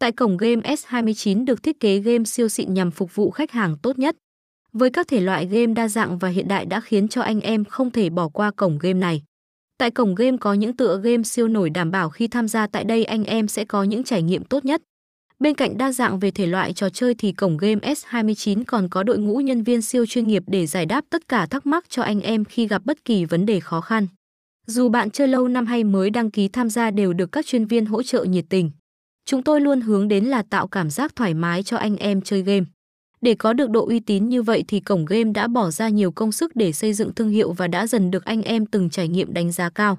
Tại cổng game S29 được thiết kế game siêu xịn nhằm phục vụ khách hàng tốt nhất. Với các thể loại game đa dạng và hiện đại đã khiến cho anh em không thể bỏ qua cổng game này. Tại cổng game có những tựa game siêu nổi đảm bảo khi tham gia, tại đây anh em sẽ có những trải nghiệm tốt nhất. Bên cạnh đa dạng về thể loại trò chơi thì cổng game S29 còn có đội ngũ nhân viên siêu chuyên nghiệp để giải đáp tất cả thắc mắc cho anh em khi gặp bất kỳ vấn đề khó khăn. Dù bạn chơi lâu năm hay mới đăng ký tham gia đều được các chuyên viên hỗ trợ nhiệt tình. Chúng tôi luôn hướng đến là tạo cảm giác thoải mái cho anh em chơi game. Để có được độ uy tín như vậy thì cổng game đã bỏ ra nhiều công sức để xây dựng thương hiệu và đã dần được anh em từng trải nghiệm đánh giá cao.